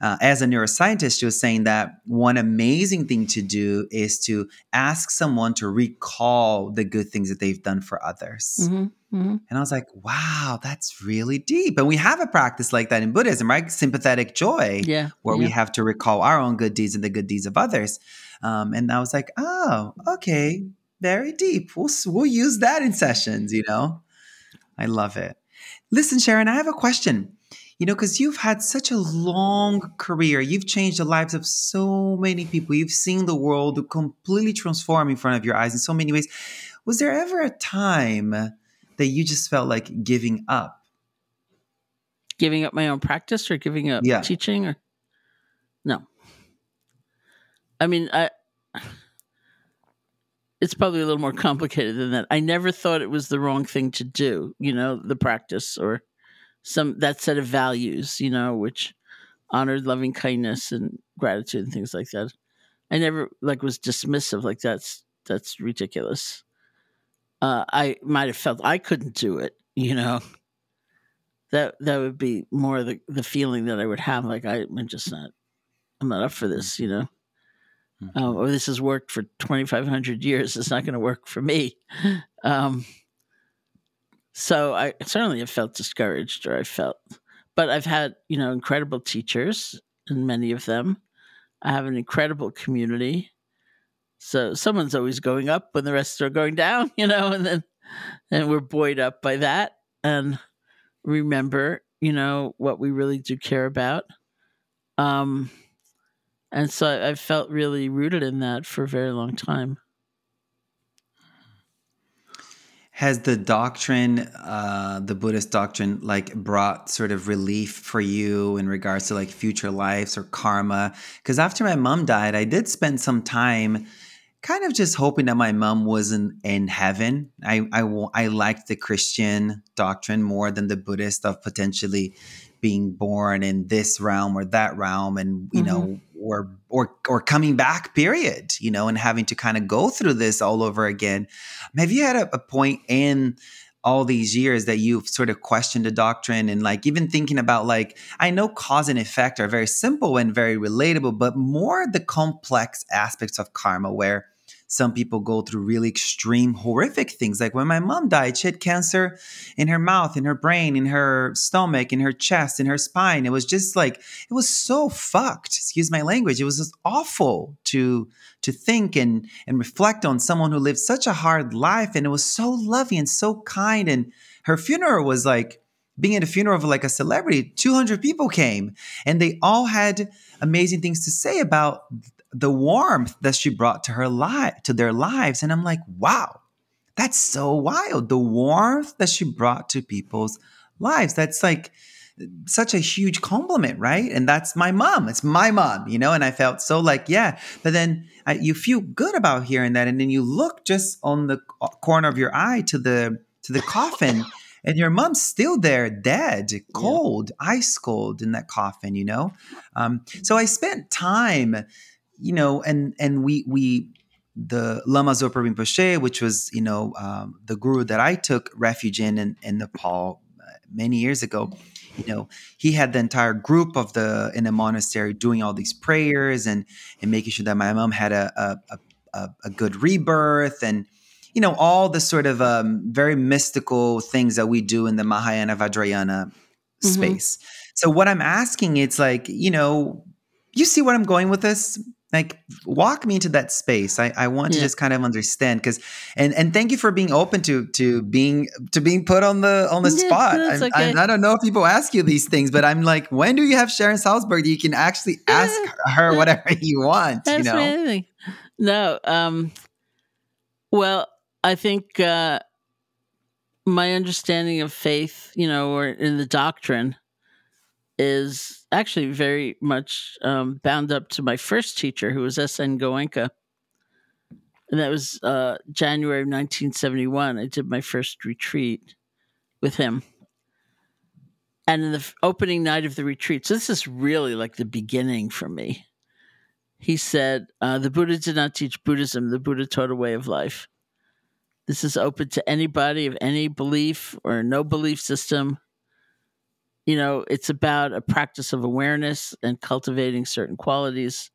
uh, as a neuroscientist, she was saying that one amazing thing to do is to ask someone to recall the good things that they've done for others. Mm-hmm, mm-hmm. And I was like, wow, that's really deep. And we have a practice like that in Buddhism, right? Sympathetic joy, yeah, where yeah. we have to recall our own good deeds and the good deeds of others. Um, and I was like, oh, okay, very deep. We'll we'll use that in sessions. You know, I love it. Listen, Sharon, I have a question you know, because you've had such a long career. You've changed the lives of so many people. You've seen the world completely transform in front of your eyes in so many ways. Was there ever a time that you just felt like giving up? Giving up my own practice or giving up yeah. teaching or no. I mean, I it's probably a little more complicated than that. I never thought it was the wrong thing to do, you know, the practice or some that set of values, you know, which honored loving kindness and gratitude and things like that. I never like was dismissive like that's that's ridiculous. Uh, I might have felt I couldn't do it, you know. That that would be more the the feeling that I would have, like I, am just not, I'm not up for this, you know. Mm-hmm. Um, or this has worked for 2,500 years. It's not going to work for me. Um, so I certainly have felt discouraged, or I felt, but I've had you know incredible teachers, and many of them. I have an incredible community. So someone's always going up when the rest are going down, you know, and then and we're buoyed up by that and remember, you know, what we really do care about. Um and so I, I felt really rooted in that for a very long time. Has the doctrine uh the buddhist doctrine like brought sort of relief for you in regards to like future lives or karma because after my mom died i did spend some time kind of just hoping that my mom wasn't in heaven i i, I liked the christian doctrine more than the buddhist of potentially being born in this realm or that realm and you mm-hmm. know or or or coming back period you know and having to kind of go through this all over again. Have you had a, a point in all these years that you've sort of questioned the doctrine and like even thinking about like i know cause and effect are very simple and very relatable but more the complex aspects of karma where some people go through really extreme, horrific things. Like when my mom died, she had cancer in her mouth, in her brain, in her stomach, in her chest, in her spine. It was just like it was so fucked. Excuse my language. It was just awful to to think and and reflect on someone who lived such a hard life, and it was so loving and so kind. And her funeral was like being at a funeral of like a celebrity 200 people came and they all had amazing things to say about the warmth that she brought to her life to their lives. And i'm like wow that's so wild. The warmth that she brought to people's lives. That's like such a huge compliment right? And that's my mom. It's my mom you know? And i felt so like yeah. But then I, you feel good about hearing that. And then you look just on the corner of your eye to the to the coffin and your mom's still there dead cold yeah. ice cold in that coffin you know? Um, so i spent time you know, and and we we the Lama Zopa Rinpoche, which was you know um, the guru that I took refuge in in, in Nepal uh, many years ago. You know, he had the entire group of the in the monastery doing all these prayers and and making sure that my mom had a a, a, a good rebirth and you know all the sort of um, very mystical things that we do in the Mahayana Vajrayana mm-hmm. space. So what I'm asking, it's like you know, you see what I'm going with this like walk me into that space i, I want yeah. to just kind of understand because and and thank you for being open to to being to being put on the on the yeah, spot I, okay. I, I, don't know if people ask you these things but i'm like when do you have sharon salzberg you can actually ask her whatever you want you know no um well i think uh my understanding of faith you know or in the doctrine is actually very much um, bound up to my first teacher, who was S.N. Goenka. And that was uh, January 1971. I did my first retreat with him. And in the opening night of the retreat, so this is really like the beginning for me. He said, uh, The Buddha did not teach Buddhism, the Buddha taught a way of life. This is open to anybody of any belief or no belief system you know, it's about a practice of awareness and cultivating certain qualities,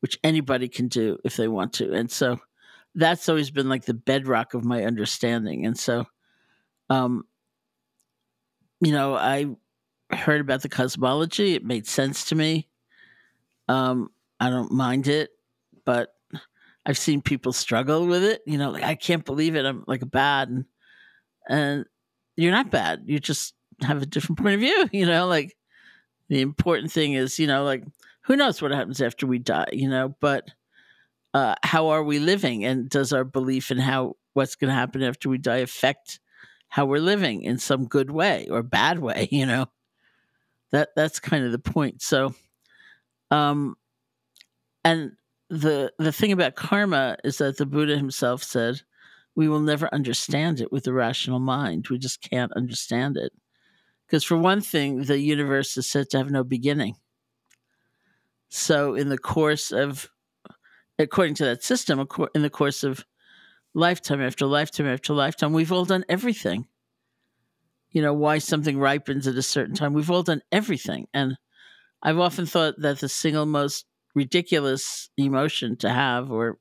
which anybody can do if they want to. And so that's always been like the bedrock of my understanding. And so, um, you know, I heard about the cosmology. It made sense to me. Um, I don't mind it, but I've seen people struggle with it. You know, like I can't believe it. I'm like bad, and, and you're not bad. You're just have a different point of view, you know, like the important thing is, you know, like who knows what happens after we die, you know, but uh, how are we living and does our belief in how what's going to happen after we die affect how we're living in some good way or bad way, you know? That that's kind of the point. So um and the the thing about karma is that the Buddha himself said we will never understand it with the rational mind. We just can't understand it. Because, for one thing, the universe is said to have no beginning. So, in the course of, according to that system, in the course of lifetime after lifetime after lifetime, we've all done everything. You know, why something ripens at a certain time. We've all done everything. And I've often thought that the single most ridiculous emotion to have or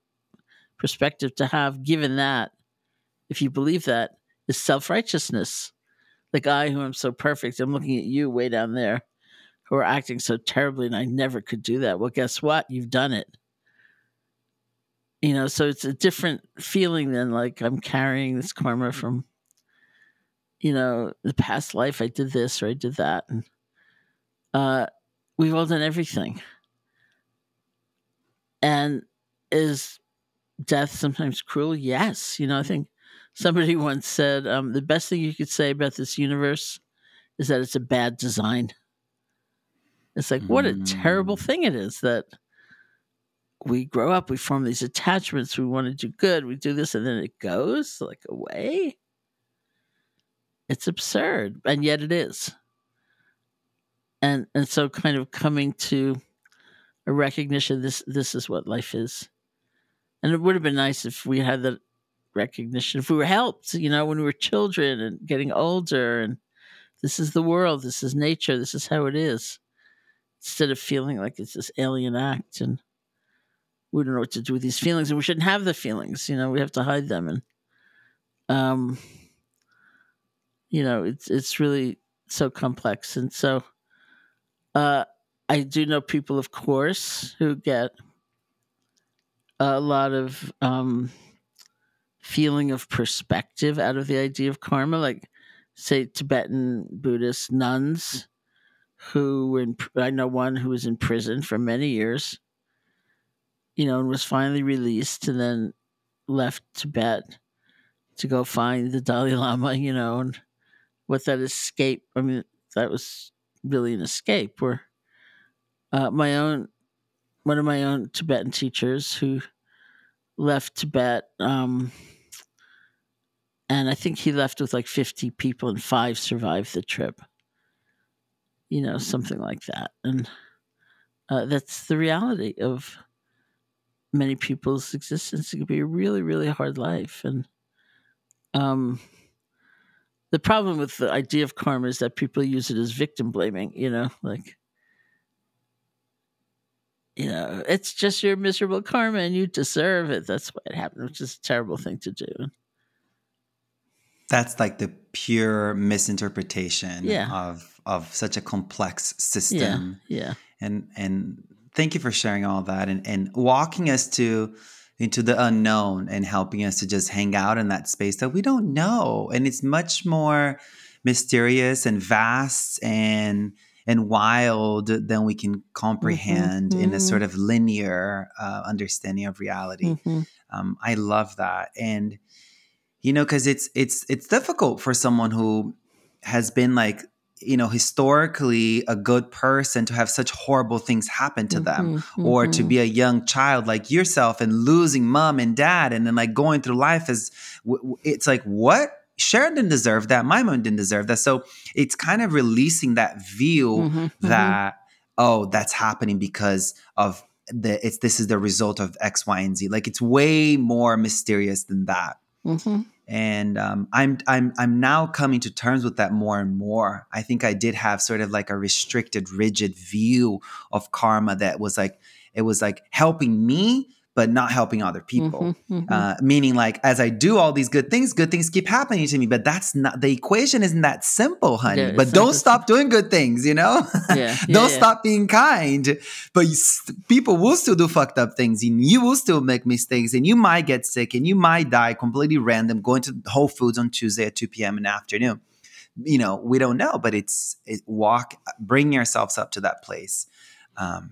perspective to have, given that, if you believe that, is self righteousness. Like guy who I'm so perfect, I'm looking at you way down there who are acting so terribly, and I never could do that. Well, guess what? You've done it. You know, so it's a different feeling than like I'm carrying this karma from, you know, the past life. I did this or I did that. And uh, we've all done everything. And is death sometimes cruel? Yes. You know, I think somebody once said um, the best thing you could say about this universe is that it's a bad design. It's like, what a terrible mm. thing it is that we grow up, we form these attachments, we want to do good, we do this, and then it goes like away. It's absurd, and yet it is. And and so kind of coming to a recognition this this is what life is. And it would have been nice if we had that recognition, if we were helped, you know, when we were children and getting older and this is the world, this is nature, this is how it is instead of feeling like it's this alien act and we don't know what to do with these feelings and we shouldn't have the feelings you know we have to hide them and um you know it's it's really so complex and so uh i do know people of course who get a lot of um feeling of perspective out of the idea of karma like say tibetan buddhist nuns who in, I know one who was in prison for many years, you know, and was finally released and then left Tibet to go find the Dalai Lama, you know, and what that escape, I mean, that was really an escape where uh, my own, one of my own Tibetan teachers who left Tibet, um, and I think he left with like 50 people and five survived the trip you know, something like that. And uh, that's the reality of many people's existence. It can be a really, really hard life. And um, the problem with the idea of karma is that people use it as victim blaming, you know, like, you know, it's just your miserable karma and you deserve it. That's why it happened, which is a terrible thing to do. That's like the pure misinterpretation yeah. of of such a complex system. Yeah. yeah. And and thank you for sharing all that and, and walking us to into the unknown and helping us to just hang out in that space that we don't know. And it's much more mysterious and vast and and wild than we can comprehend mm-hmm. in a sort mm-hmm. of linear uh, understanding of reality. Mm-hmm. Um, I love that, and you know, because it's it's it's difficult for someone who has been like you know historically a good person to have such horrible things happen to them mm-hmm, or mm-hmm. to be a young child like yourself and losing mom and dad and then like going through life as it's like what? Sharon didn't deserve that. My mom didn't deserve that. So it's kind of releasing that view mm-hmm, mm-hmm, that oh that's happening because of the it's this is the result of x y and z. Like it's way more mysterious than that mm-hmm and um, I'm I'm I'm now coming to terms with that more and more. I think I did have sort of like a restricted, rigid view of karma that was like it was like helping me, but not helping other people. Mm-hmm, mm-hmm. Uh, meaning, like, as I do all these good things, good things keep happening to me. But that's not the equation. Isn't that simple, honey? Yeah, but don't stop doing good things. You know, yeah, yeah, don't stop being kind. But you, people will still do fucked up things, and you will still make mistakes, and you might get sick, and you might die completely random going to Whole Foods on Tuesday at two p.m. in the afternoon. You know, we don't know, but it's it, walk, bring yourselves up to that place. Um,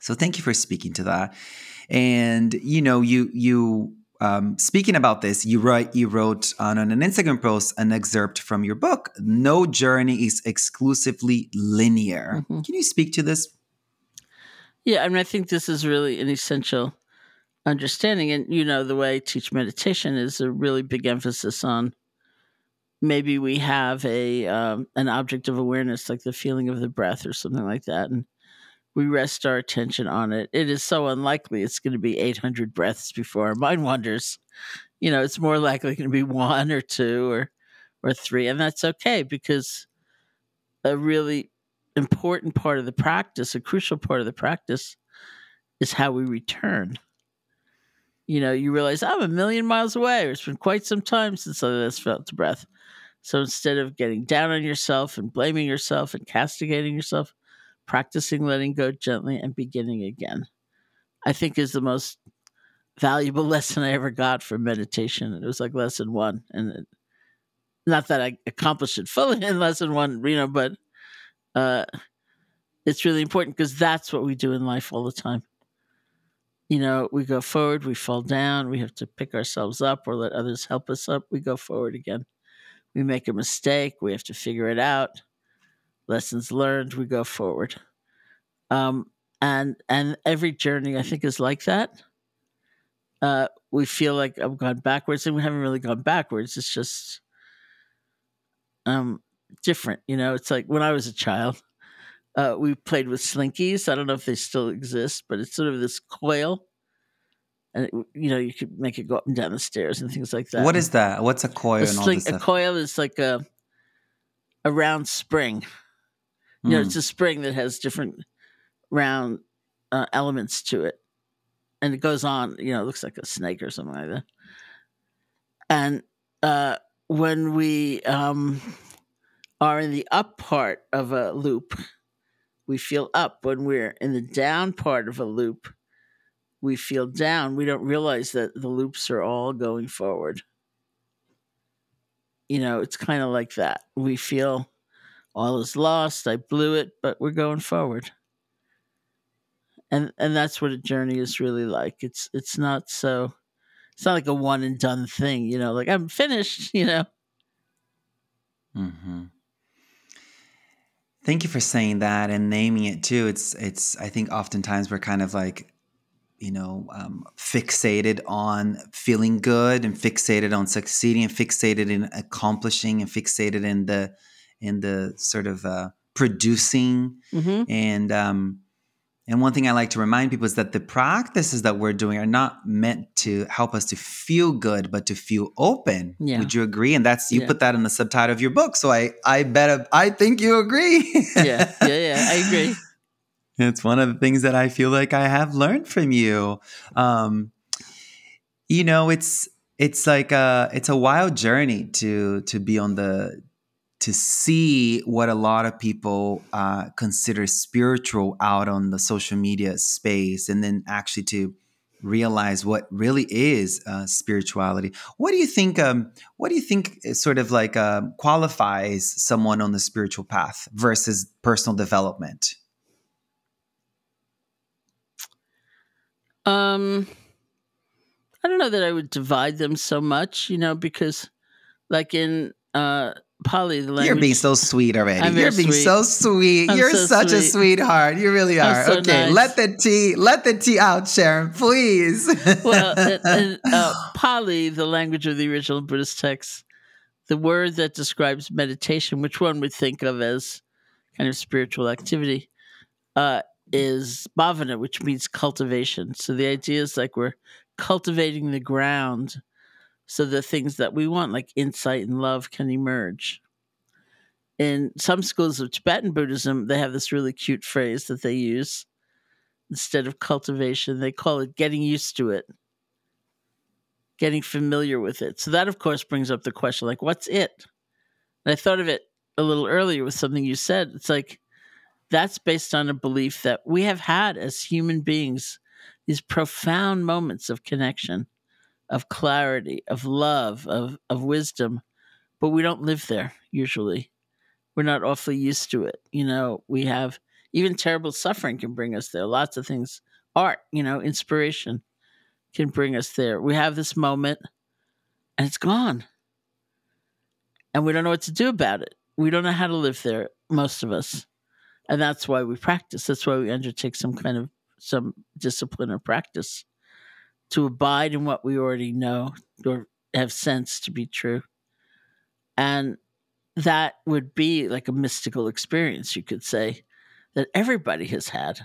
So thank you for speaking to that. And you know, you you um, speaking about this, you write you wrote on, an Instagram post an excerpt from your book. No journey is exclusively linear. Mm-hmm. Can you speak to this? Yeah, I mean, I think this is really an essential understanding. And you know, the way I teach meditation is a really big emphasis on maybe we have a um, an object of awareness like the feeling of the breath or something like that and we rest our attention on it. It is so unlikely it's going to be 800 breaths before our mind wanders. You know it's more likely going to be one or two or or three and that's okay because a really important part of the practice a crucial part of the practice is how we return. You know you realize i'm a million miles away. It's been quite some time since i last felt the breath. So instead of getting down on yourself and blaming yourself and castigating yourself, practicing letting go gently and beginning again, I think is the most valuable lesson I ever got from meditation. It was like lesson one. And it, not that I accomplished it fully in lesson one, you know, but uh, it's really important because that's what we do in life all the time. You know, we go forward, we fall down, we have to pick ourselves up or let others help us up, we go forward again we make a mistake, we have to figure it out. Lessons learned, we go forward. Um, and and every journey I think is like that. Uh, we feel like I've gone backwards, and we haven't really gone backwards. It's just um, different, you know. It's like when I was a child, uh, we played with slinkies. I don't know if they still exist, but it's sort of this coil and it, you know you could make it go up and down the stairs and things like that. What is that? What's a coil? A, sling, a coil is like a a round spring. You mm. know, it's hmm. a spring that has different round uh, elements to it, and it goes on. You know, it looks like a snake or something like that. And uh, when we um, are in the up part of a loop, we feel up. When we're in the down part of a loop, we feel down, we don't realize that the loops are all going forward. You know, it's kind of like that. We feel all is lost, I blew it, but we're going forward. And and that's what a journey is really like. It's it's not so it's not like a one and done thing, you know, like I'm finished, you know. Mhm. Thank you for saying that and naming it too. It's it's I think oftentimes we're kind of like you know, um, fixated on feeling good and fixated on succeeding and fixated in accomplishing and fixated in the in the sort of uh, producing mm-hmm. and um, and one thing I like to remind people is that the practices that we're doing are not meant to help us to feel good, but to feel open. Yeah. Would you agree? And that's you yeah. put that in the subtitle of your book, so I I bet I think you agree. yeah, yeah, yeah, I agree. It's one of the things that I feel like I have learned from you. Um, you know, it's it's like a it's a wild journey to to be on the to see what a lot of people uh, consider spiritual out on the social media space, and then actually to realize what really is uh, spirituality. What do you think? Um, what do you think sort of like uh, qualifies someone on the spiritual path versus personal development? Um, I don't know that I would divide them so much, you know, because like in uh Pali, the language. You're being so sweet already. I'm You're being sweet. so sweet. I'm You're so such sweet. a sweetheart. You really are. So okay, nice. let the tea, let the tea out, Sharon, please. well, in, in uh, Pali, the language of the original Buddhist text, the word that describes meditation, which one would think of as kind of spiritual activity, uh, is bhavana, which means cultivation. So the idea is like we're cultivating the ground so the things that we want, like insight and love, can emerge. In some schools of Tibetan Buddhism, they have this really cute phrase that they use. Instead of cultivation, they call it getting used to it, getting familiar with it. So that, of course, brings up the question like, what's it? And I thought of it a little earlier with something you said. It's like, that's based on a belief that we have had as human beings these profound moments of connection, of clarity, of love, of, of wisdom, but we don't live there usually. We're not awfully used to it. You know, we have even terrible suffering can bring us there. Lots of things, art, you know, inspiration can bring us there. We have this moment and it's gone. And we don't know what to do about it. We don't know how to live there, most of us and that's why we practice that's why we undertake some kind of some discipline or practice to abide in what we already know or have sense to be true And that would be like a mystical experience, you could say, that everybody has had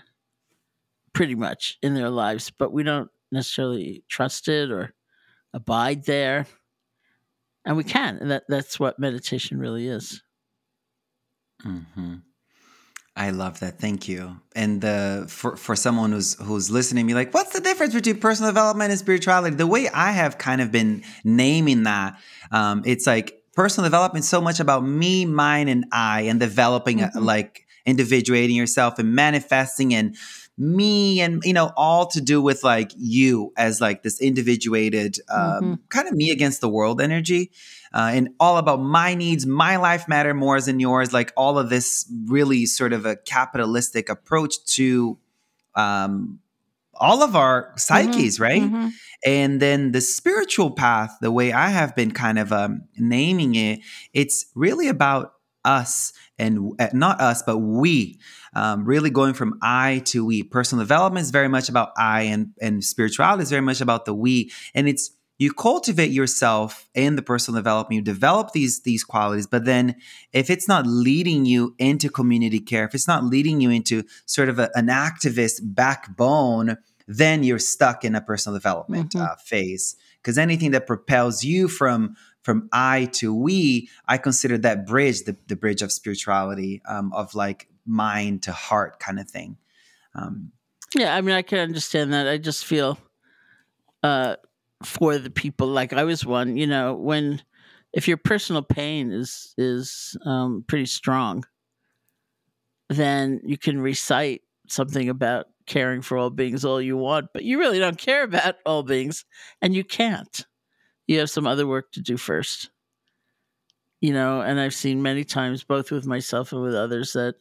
pretty much in their lives, but we don't necessarily trust it or abide there. And we can. And that, that's what meditation really is. Mm-hmm. I love that. Thank you. And uh, for for someone who's who's listening, be like, what's the difference between personal development and spirituality? The way I have kind of been naming that, um, it's like personal development so much about me, mine, and I, and developing mm-hmm. like individuating yourself and manifesting and me and you know all to do with like you as like this individuated um, mm-hmm. kind of me against the world energy uh, and all about my needs my life matter more than yours like all of this really sort of a capitalistic approach to um, all of our psyches mm-hmm. right mm-hmm. and then the spiritual path the way i have been kind of um, naming it it's really about us and uh, not us, but we. Um, really going from I to we. Personal development is very much about I, and and spirituality is very much about the we. And it's you cultivate yourself in the personal development. You develop these these qualities, but then if it's not leading you into community care, if it's not leading you into sort of a, an activist backbone, then you're stuck in a personal development mm-hmm. uh, phase. Because anything that propels you from from I to we, I consider that bridge the, the bridge of spirituality, um, of like mind to heart kind of thing. Um, yeah, I mean, I can understand that. I just feel uh, for the people, like I was one, you know, when if your personal pain is is um, pretty strong, then you can recite something about caring for all beings all you want, but you really don't care about all beings, and you can't you have some other work to do first. You know, and I've seen many times, both with myself and with others, that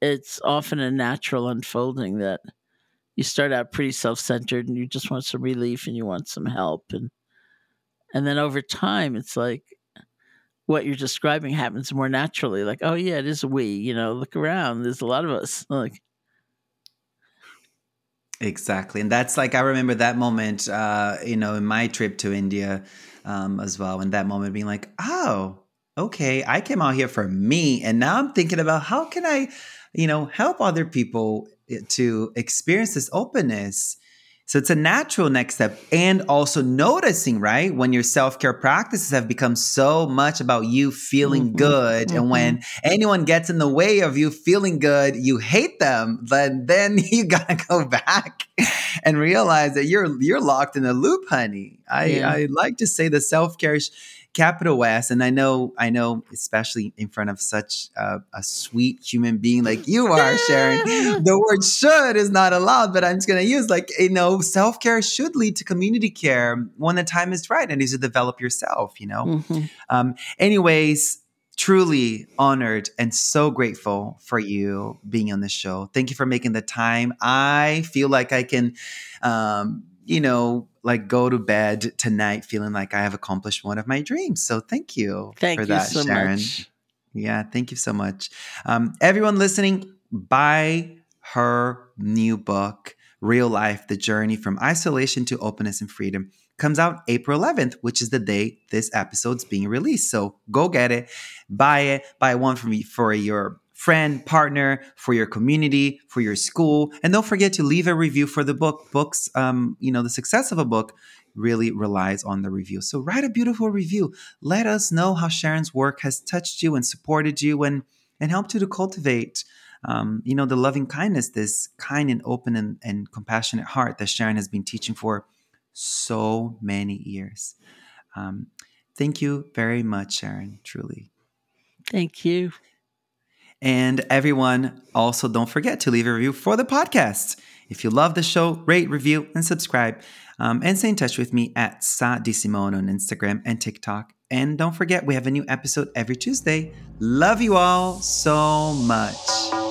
it's often a natural unfolding that you start out pretty self-centered and you just want some relief and you want some help and and then over time it's like what you're describing happens more naturally like oh yeah it is we you know look around there's a lot of us like Exactly. And that's like, I remember that moment, uh, you know, in my trip to India um, as well. And that moment being like, oh, okay, I came out here for me. And now I'm thinking about how can I, you know, help other people eh, to experience this openness so it's a natural next step. And also noticing, right, when your self care practices have become so much about you feeling mm-hmm, good. Mm-hmm. And when anyone gets in the way of you feeling good, you hate them. But then you gotta go back and realize that you're you're locked in a loop, honey. I, yeah. I like to say the self care capital S, and I know, I know, especially in front of such a, a sweet human being like you are, Sharon, the word should is not allowed, but I'm just going to use like, you know, self care should lead to community care when the time is right and is to develop yourself, you know? Mm-hmm. Um, anyways, truly honored and so grateful for you being on the show. Thank you for making the time. I feel like I can, um, you know, like go to bed tonight feeling like I have accomplished one of my dreams. So thank you thank for you that, so Sharon. Much. Yeah, thank you so much. Um, everyone listening, buy her new book, Real Life The Journey from Isolation to Openness and Freedom. Comes out April 11th, which is the day this episode's being released. So go get it, buy it, buy one for me for your friend, partner, for your community, for your school. And don't forget to leave a review for the book. Books, um, you know, the success of a book really relies on the review. So write a beautiful review. Let us know how Sharon's work has touched you and supported you and and helped you to cultivate um, you know, the loving kindness, this kind and open and, and compassionate heart that Sharon has been teaching for so many years. Um, thank you very much, Sharon, truly. Thank you. And everyone, also don't forget to leave a review for the podcast. If you love the show, rate, review, and subscribe. Um, and stay in touch with me at Sah D'Simone on Instagram and TikTok. And don't forget, we have a new episode every Tuesday. Love you all so much.